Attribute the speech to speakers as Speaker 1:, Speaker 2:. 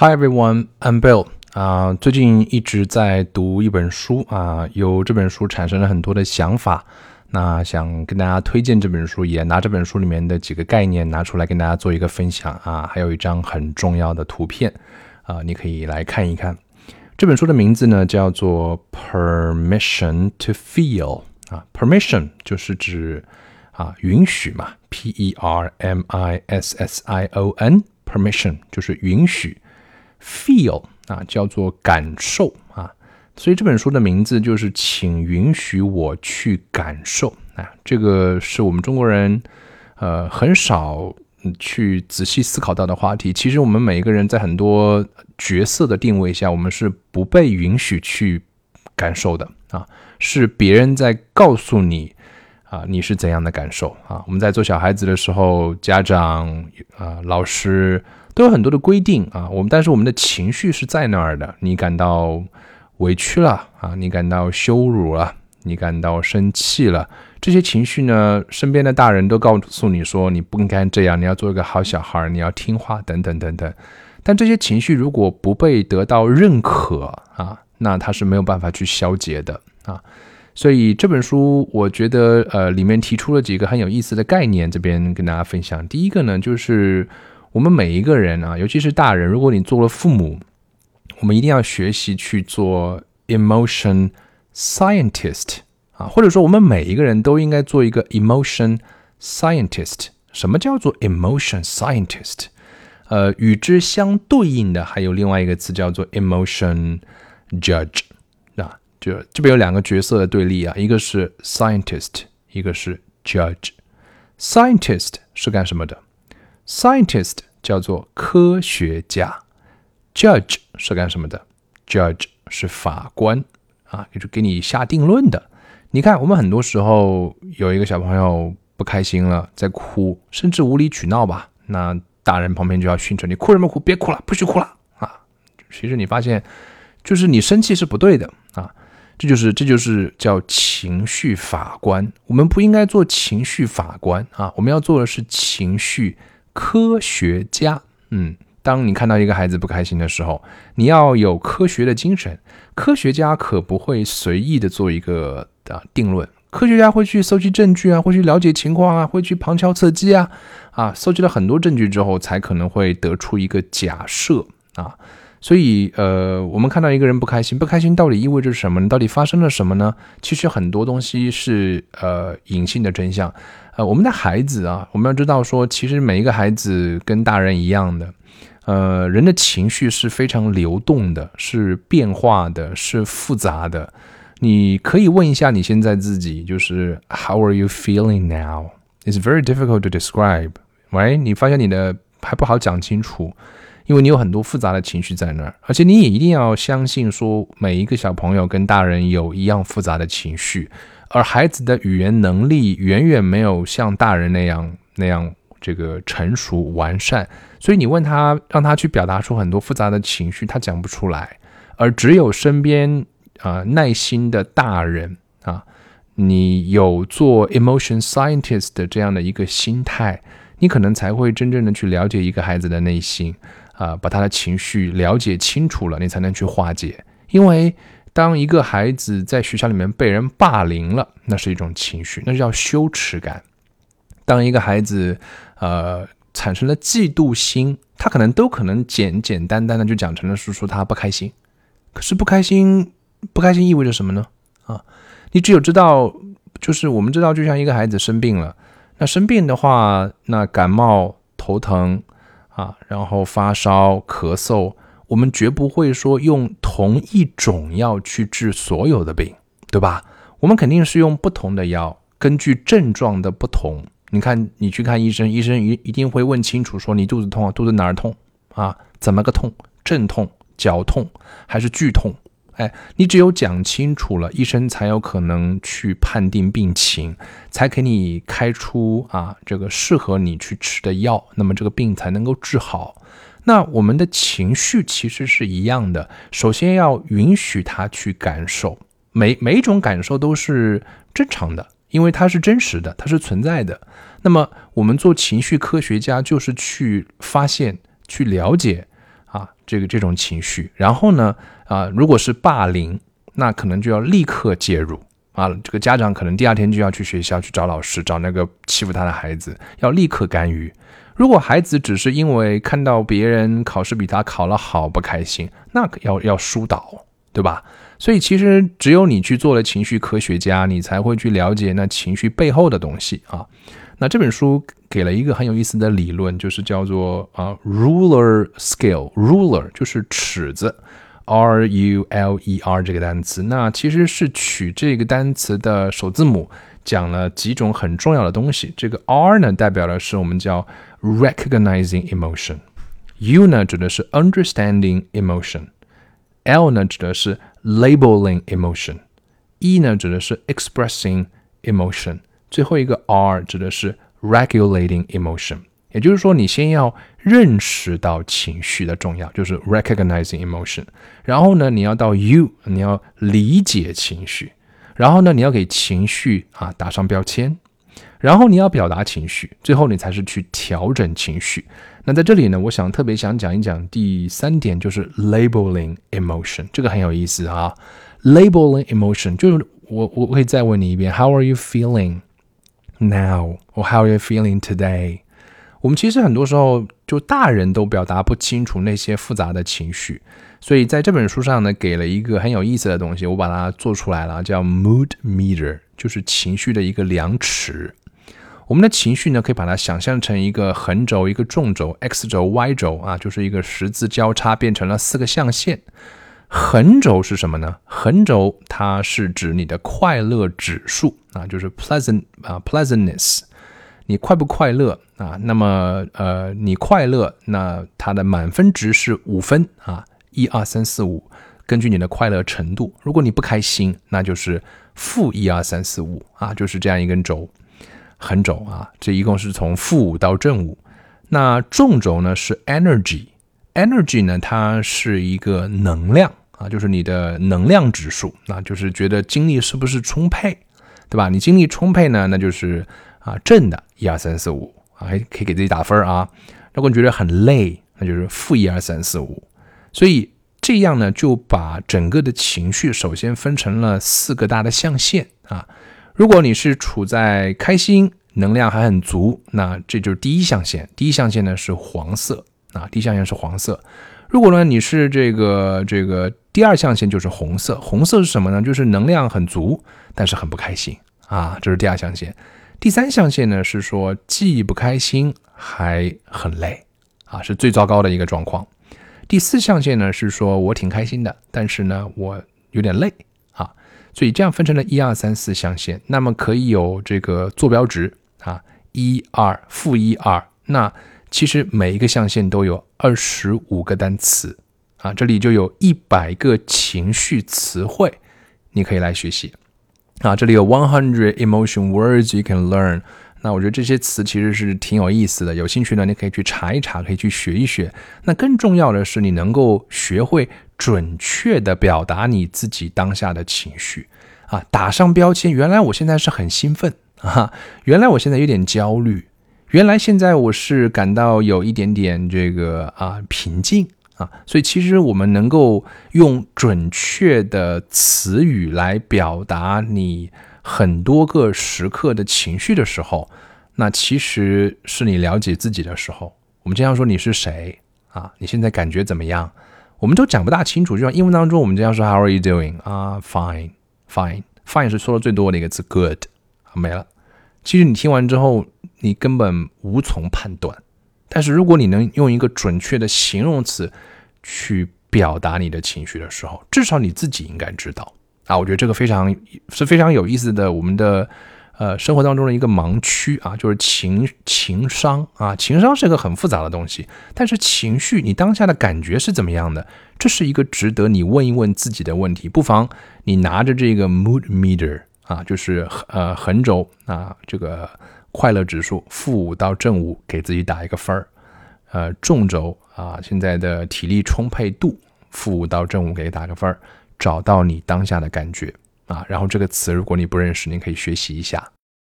Speaker 1: Hi everyone, I'm Bill. 啊，最近一直在读一本书啊，由这本书产生了很多的想法。那想跟大家推荐这本书，也拿这本书里面的几个概念拿出来跟大家做一个分享啊。还有一张很重要的图片啊，你可以来看一看。这本书的名字呢叫做《Permission to Feel》啊，Permission 就是指啊允许嘛，P E R M I S S I O N，Permission 就是允许。Feel 啊，叫做感受啊，所以这本书的名字就是“请允许我去感受”啊。这个是我们中国人呃很少去仔细思考到的话题。其实我们每一个人在很多角色的定位下，我们是不被允许去感受的啊，是别人在告诉你啊你是怎样的感受啊。我们在做小孩子的时候，家长啊老师。都有很多的规定啊，我们但是我们的情绪是在那儿的。你感到委屈了啊，你感到羞辱了，你感到生气了，这些情绪呢，身边的大人都告诉你说你不应该这样，你要做一个好小孩，你要听话等等等等。但这些情绪如果不被得到认可啊，那它是没有办法去消解的啊。所以这本书我觉得呃里面提出了几个很有意思的概念，这边跟大家分享。第一个呢就是。我们每一个人啊，尤其是大人，如果你做了父母，我们一定要学习去做 emotion scientist 啊，或者说我们每一个人都应该做一个 emotion scientist。什么叫做 emotion scientist？呃，与之相对应的还有另外一个词叫做 emotion judge 啊，就这边有两个角色的对立啊，一个是 scientist，一个是 judge。scientist 是干什么的？Scientist 叫做科学家，Judge 是干什么的？Judge 是法官啊，就是给你下定论的。你看，我们很多时候有一个小朋友不开心了，在哭，甚至无理取闹吧，那大人旁边就要训斥你：哭什么哭？别哭了，不许哭了啊！其实你发现，就是你生气是不对的啊，这就是这就是叫情绪法官。我们不应该做情绪法官啊，我们要做的是情绪。科学家，嗯，当你看到一个孩子不开心的时候，你要有科学的精神。科学家可不会随意的做一个啊定论，科学家会去搜集证据啊，会去了解情况啊，会去旁敲侧击啊，啊，搜集了很多证据之后，才可能会得出一个假设啊。所以，呃，我们看到一个人不开心，不开心到底意味着什么呢？到底发生了什么呢？其实很多东西是呃隐性的真相。呃，我们的孩子啊，我们要知道说，其实每一个孩子跟大人一样的，呃，人的情绪是非常流动的，是变化的，是复杂的。你可以问一下你现在自己，就是 How are you feeling now? It's very difficult to describe, right? 你发现你的还不好讲清楚。因为你有很多复杂的情绪在那儿，而且你也一定要相信说，每一个小朋友跟大人有一样复杂的情绪，而孩子的语言能力远远没有像大人那样那样这个成熟完善，所以你问他，让他去表达出很多复杂的情绪，他讲不出来，而只有身边啊耐心的大人啊，你有做 emotion scientist 的这样的一个心态，你可能才会真正的去了解一个孩子的内心。啊，把他的情绪了解清楚了，你才能去化解。因为当一个孩子在学校里面被人霸凌了，那是一种情绪，那叫羞耻感。当一个孩子呃产生了嫉妒心，他可能都可能简简单单的就讲成了是说他不开心。可是不开心，不开心意味着什么呢？啊，你只有知道，就是我们知道，就像一个孩子生病了，那生病的话，那感冒、头疼。啊，然后发烧、咳嗽，我们绝不会说用同一种药去治所有的病，对吧？我们肯定是用不同的药，根据症状的不同。你看，你去看医生，医生一一定会问清楚，说你肚子痛啊，肚子哪儿痛啊？怎么个痛？阵痛、绞痛还是剧痛？哎，你只有讲清楚了，医生才有可能去判定病情，才给你开出啊这个适合你去吃的药，那么这个病才能够治好。那我们的情绪其实是一样的，首先要允许他去感受，每每一种感受都是正常的，因为它是真实的，它是存在的。那么我们做情绪科学家就是去发现、去了解。啊，这个这种情绪。然后呢，啊，如果是霸凌，那可能就要立刻介入啊。这个家长可能第二天就要去学校去找老师，找那个欺负他的孩子，要立刻干预。如果孩子只是因为看到别人考试比他考了好不开心，那可要要疏导，对吧？所以其实只有你去做了情绪科学家，你才会去了解那情绪背后的东西啊。那这本书给了一个很有意思的理论，就是叫做啊 ruler scale，ruler 就是尺子，r u l e r 这个单词，那其实是取这个单词的首字母，讲了几种很重要的东西。这个 r 呢，代表的是我们叫 recognizing emotion，u 呢指的是 understanding emotion，l 呢指的是 labeling emotion，e 呢指的是 expressing emotion。最后一个 R 指的是 regulating emotion，也就是说，你先要认识到情绪的重要，就是 recognizing emotion。然后呢，你要到 you，你要理解情绪。然后呢，你要给情绪啊打上标签。然后你要表达情绪。最后你才是去调整情绪。那在这里呢，我想特别想讲一讲第三点，就是 labeling emotion，这个很有意思啊。labeling emotion 就是我我可以再问你一遍，How are you feeling？Now or how are you feeling today？我们其实很多时候就大人都表达不清楚那些复杂的情绪，所以在这本书上呢，给了一个很有意思的东西，我把它做出来了，叫 Mood Meter，就是情绪的一个量尺。我们的情绪呢，可以把它想象成一个横轴、一个纵轴，x 轴、y 轴啊，就是一个十字交叉变成了四个象限。横轴是什么呢？横轴它是指你的快乐指数啊，就是 pleasant 啊 pleasantness，你快不快乐啊？那么呃，你快乐，那它的满分值是五分啊，一二三四五，根据你的快乐程度。如果你不开心，那就是负一二三四五啊，就是这样一根轴，横轴啊，这一共是从负五到正五。那纵轴呢是 energy，energy 呢它是一个能量。啊，就是你的能量指数，那就是觉得精力是不是充沛，对吧？你精力充沛呢，那就是啊正的，一二三四五啊，还可以给自己打分啊。如果你觉得很累，那就是负一二三四五。所以这样呢，就把整个的情绪首先分成了四个大的象限啊。如果你是处在开心，能量还很足，那这就是第一象限。第一象限呢是黄色啊，第一象限是黄色。如果呢你是这个这个。第二象限就是红色，红色是什么呢？就是能量很足，但是很不开心啊，这是第二象限。第三象限呢是说既不开心还很累啊，是最糟糕的一个状况。第四象限呢是说我挺开心的，但是呢我有点累啊，所以这样分成了一二三四象限，那么可以有这个坐标值啊，一二负一二，那其实每一个象限都有二十五个单词。啊，这里就有一百个情绪词汇，你可以来学习。啊，这里有 one hundred emotion words you can learn。那我觉得这些词其实是挺有意思的，有兴趣呢，你可以去查一查，可以去学一学。那更重要的是，你能够学会准确的表达你自己当下的情绪。啊，打上标签，原来我现在是很兴奋啊，原来我现在有点焦虑，原来现在我是感到有一点点这个啊平静。啊，所以其实我们能够用准确的词语来表达你很多个时刻的情绪的时候，那其实是你了解自己的时候。我们经常说你是谁啊？你现在感觉怎么样？我们都讲不大清楚。就像英文当中，我们经常说 How are you doing？啊，Fine，Fine，Fine 是说的最多的一个字，Good，没了。其实你听完之后，你根本无从判断。但是如果你能用一个准确的形容词去表达你的情绪的时候，至少你自己应该知道啊。我觉得这个非常是非常有意思的，我们的呃生活当中的一个盲区啊，就是情情商啊。情商是一个很复杂的东西，但是情绪你当下的感觉是怎么样的？这是一个值得你问一问自己的问题。不妨你拿着这个 mood meter 啊，就是呃横轴啊，这个。快乐指数负五到正五，给自己打一个分儿。呃，纵轴啊，现在的体力充沛度负五到正五，给打个分儿。找到你当下的感觉啊，然后这个词如果你不认识，你可以学习一下。